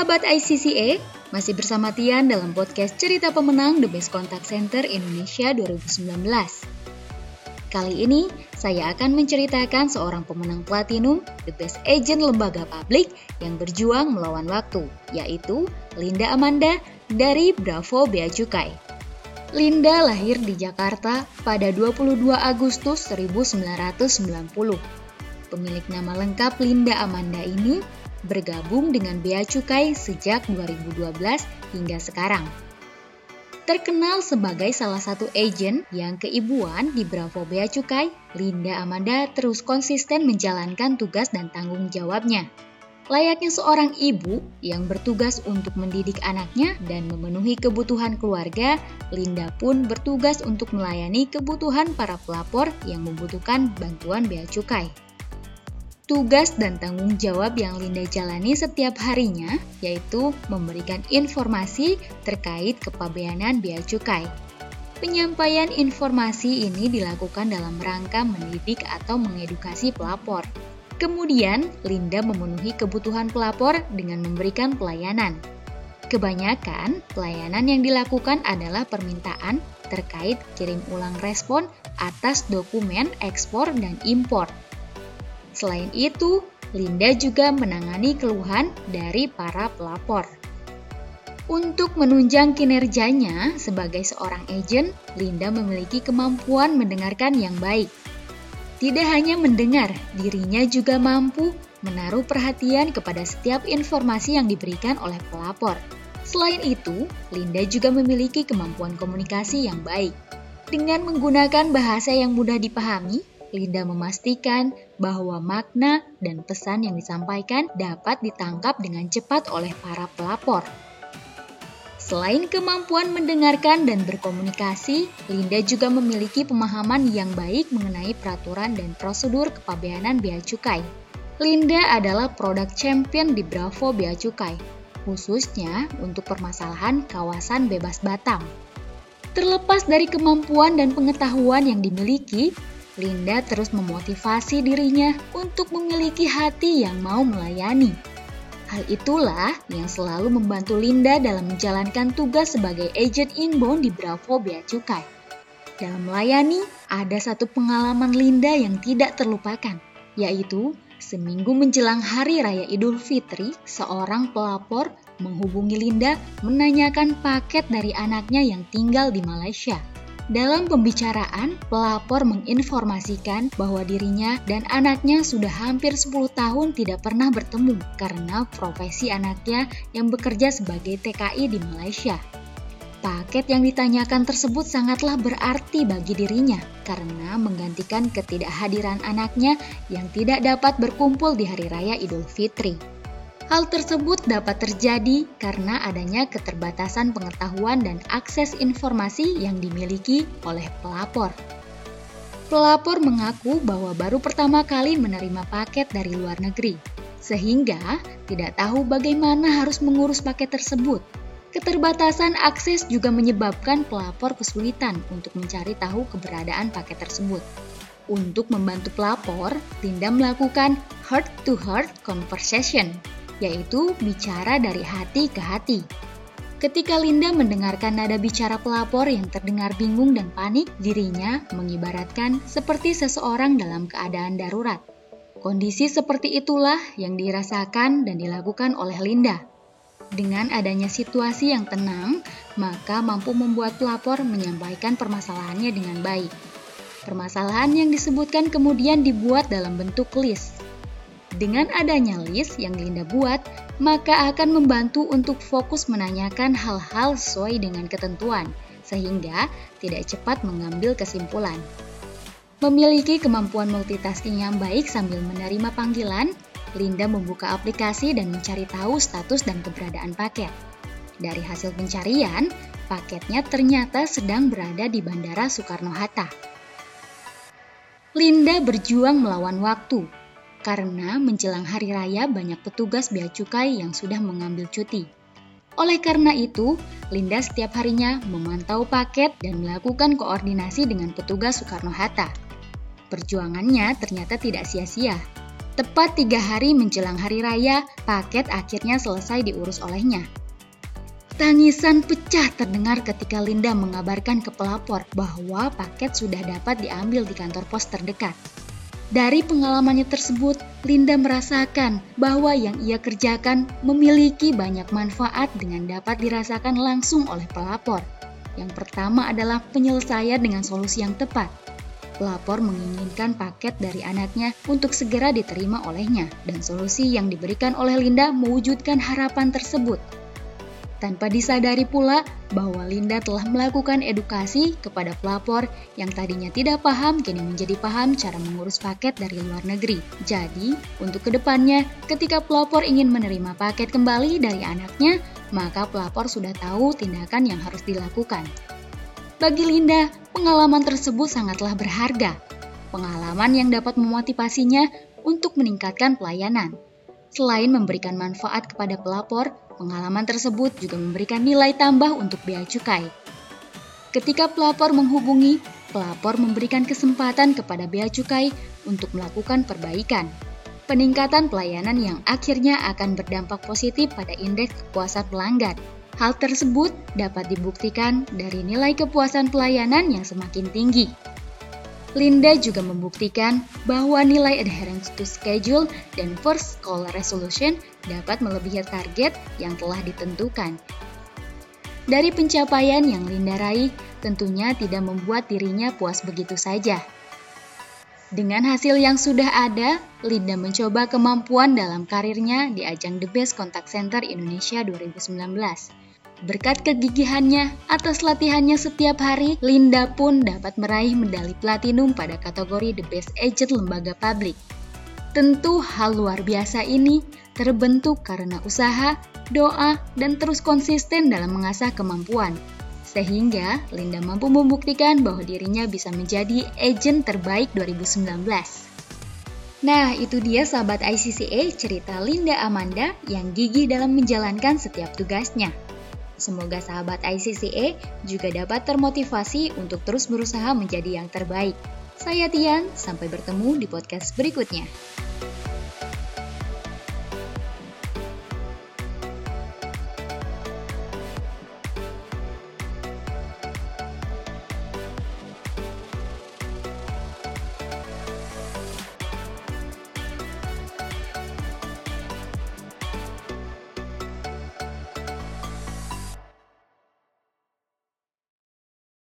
Sahabat ICCA, masih bersama Tian dalam podcast Cerita Pemenang The Best Contact Center Indonesia 2019. Kali ini, saya akan menceritakan seorang pemenang platinum The Best Agent Lembaga Publik yang berjuang melawan waktu, yaitu Linda Amanda dari Bravo Bea Cukai. Linda lahir di Jakarta pada 22 Agustus 1990. Pemilik nama lengkap Linda Amanda ini bergabung dengan Bea Cukai sejak 2012 hingga sekarang. Terkenal sebagai salah satu agen yang keibuan di Bravo Bea Cukai, Linda Amanda terus konsisten menjalankan tugas dan tanggung jawabnya. Layaknya seorang ibu yang bertugas untuk mendidik anaknya dan memenuhi kebutuhan keluarga, Linda pun bertugas untuk melayani kebutuhan para pelapor yang membutuhkan bantuan bea cukai tugas dan tanggung jawab yang Linda jalani setiap harinya, yaitu memberikan informasi terkait kepabeanan bea cukai. Penyampaian informasi ini dilakukan dalam rangka mendidik atau mengedukasi pelapor. Kemudian, Linda memenuhi kebutuhan pelapor dengan memberikan pelayanan. Kebanyakan pelayanan yang dilakukan adalah permintaan terkait kirim ulang respon atas dokumen ekspor dan impor Selain itu, Linda juga menangani keluhan dari para pelapor. Untuk menunjang kinerjanya sebagai seorang agen, Linda memiliki kemampuan mendengarkan yang baik. Tidak hanya mendengar, dirinya juga mampu menaruh perhatian kepada setiap informasi yang diberikan oleh pelapor. Selain itu, Linda juga memiliki kemampuan komunikasi yang baik. Dengan menggunakan bahasa yang mudah dipahami, Linda memastikan bahwa makna dan pesan yang disampaikan dapat ditangkap dengan cepat oleh para pelapor. Selain kemampuan mendengarkan dan berkomunikasi, Linda juga memiliki pemahaman yang baik mengenai peraturan dan prosedur kepabeanan bea cukai. Linda adalah produk champion di Bravo Bea Cukai, khususnya untuk permasalahan kawasan bebas Batam. Terlepas dari kemampuan dan pengetahuan yang dimiliki, Linda terus memotivasi dirinya untuk memiliki hati yang mau melayani. Hal itulah yang selalu membantu Linda dalam menjalankan tugas sebagai agent inbound di Bravo Bea Cukai. Dalam melayani, ada satu pengalaman Linda yang tidak terlupakan, yaitu seminggu menjelang Hari Raya Idul Fitri, seorang pelapor menghubungi Linda menanyakan paket dari anaknya yang tinggal di Malaysia. Dalam pembicaraan, pelapor menginformasikan bahwa dirinya dan anaknya sudah hampir 10 tahun tidak pernah bertemu karena profesi anaknya yang bekerja sebagai TKI di Malaysia. Paket yang ditanyakan tersebut sangatlah berarti bagi dirinya karena menggantikan ketidakhadiran anaknya yang tidak dapat berkumpul di hari raya Idul Fitri. Hal tersebut dapat terjadi karena adanya keterbatasan pengetahuan dan akses informasi yang dimiliki oleh pelapor. Pelapor mengaku bahwa baru pertama kali menerima paket dari luar negeri, sehingga tidak tahu bagaimana harus mengurus paket tersebut. Keterbatasan akses juga menyebabkan pelapor kesulitan untuk mencari tahu keberadaan paket tersebut. Untuk membantu pelapor, Linda melakukan heart-to-heart -heart conversation yaitu bicara dari hati ke hati. Ketika Linda mendengarkan nada bicara pelapor yang terdengar bingung dan panik, dirinya mengibaratkan seperti seseorang dalam keadaan darurat. Kondisi seperti itulah yang dirasakan dan dilakukan oleh Linda. Dengan adanya situasi yang tenang, maka mampu membuat pelapor menyampaikan permasalahannya dengan baik. Permasalahan yang disebutkan kemudian dibuat dalam bentuk list dengan adanya list yang Linda buat, maka akan membantu untuk fokus menanyakan hal-hal sesuai dengan ketentuan, sehingga tidak cepat mengambil kesimpulan. Memiliki kemampuan multitasking yang baik sambil menerima panggilan, Linda membuka aplikasi dan mencari tahu status dan keberadaan paket. Dari hasil pencarian, paketnya ternyata sedang berada di Bandara Soekarno-Hatta. Linda berjuang melawan waktu karena menjelang hari raya banyak petugas bea cukai yang sudah mengambil cuti. Oleh karena itu, Linda setiap harinya memantau paket dan melakukan koordinasi dengan petugas Soekarno-Hatta. Perjuangannya ternyata tidak sia-sia. Tepat tiga hari menjelang hari raya, paket akhirnya selesai diurus olehnya. Tangisan pecah terdengar ketika Linda mengabarkan ke pelapor bahwa paket sudah dapat diambil di kantor pos terdekat. Dari pengalamannya tersebut, Linda merasakan bahwa yang ia kerjakan memiliki banyak manfaat dengan dapat dirasakan langsung oleh pelapor. Yang pertama adalah penyelesaian dengan solusi yang tepat. Pelapor menginginkan paket dari anaknya untuk segera diterima olehnya, dan solusi yang diberikan oleh Linda mewujudkan harapan tersebut. Tanpa disadari pula bahwa Linda telah melakukan edukasi kepada pelapor yang tadinya tidak paham kini menjadi paham cara mengurus paket dari luar negeri. Jadi, untuk ke depannya, ketika pelapor ingin menerima paket kembali dari anaknya, maka pelapor sudah tahu tindakan yang harus dilakukan. Bagi Linda, pengalaman tersebut sangatlah berharga. Pengalaman yang dapat memotivasinya untuk meningkatkan pelayanan. Selain memberikan manfaat kepada pelapor, pengalaman tersebut juga memberikan nilai tambah untuk bea cukai. Ketika pelapor menghubungi, pelapor memberikan kesempatan kepada bea cukai untuk melakukan perbaikan. Peningkatan pelayanan yang akhirnya akan berdampak positif pada indeks kepuasan pelanggan. Hal tersebut dapat dibuktikan dari nilai kepuasan pelayanan yang semakin tinggi. Linda juga membuktikan bahwa nilai adherence to schedule dan first call resolution dapat melebihi target yang telah ditentukan. Dari pencapaian yang Linda raih, tentunya tidak membuat dirinya puas begitu saja. Dengan hasil yang sudah ada, Linda mencoba kemampuan dalam karirnya di ajang The Best Contact Center Indonesia 2019. Berkat kegigihannya atas latihannya setiap hari, Linda pun dapat meraih medali platinum pada kategori The Best Agent Lembaga Publik. Tentu hal luar biasa ini terbentuk karena usaha, doa, dan terus konsisten dalam mengasah kemampuan. Sehingga Linda mampu membuktikan bahwa dirinya bisa menjadi agent terbaik 2019. Nah, itu dia sahabat ICCA cerita Linda Amanda yang gigih dalam menjalankan setiap tugasnya. Semoga sahabat ICCA juga dapat termotivasi untuk terus berusaha menjadi yang terbaik. Saya Tian, sampai bertemu di podcast berikutnya.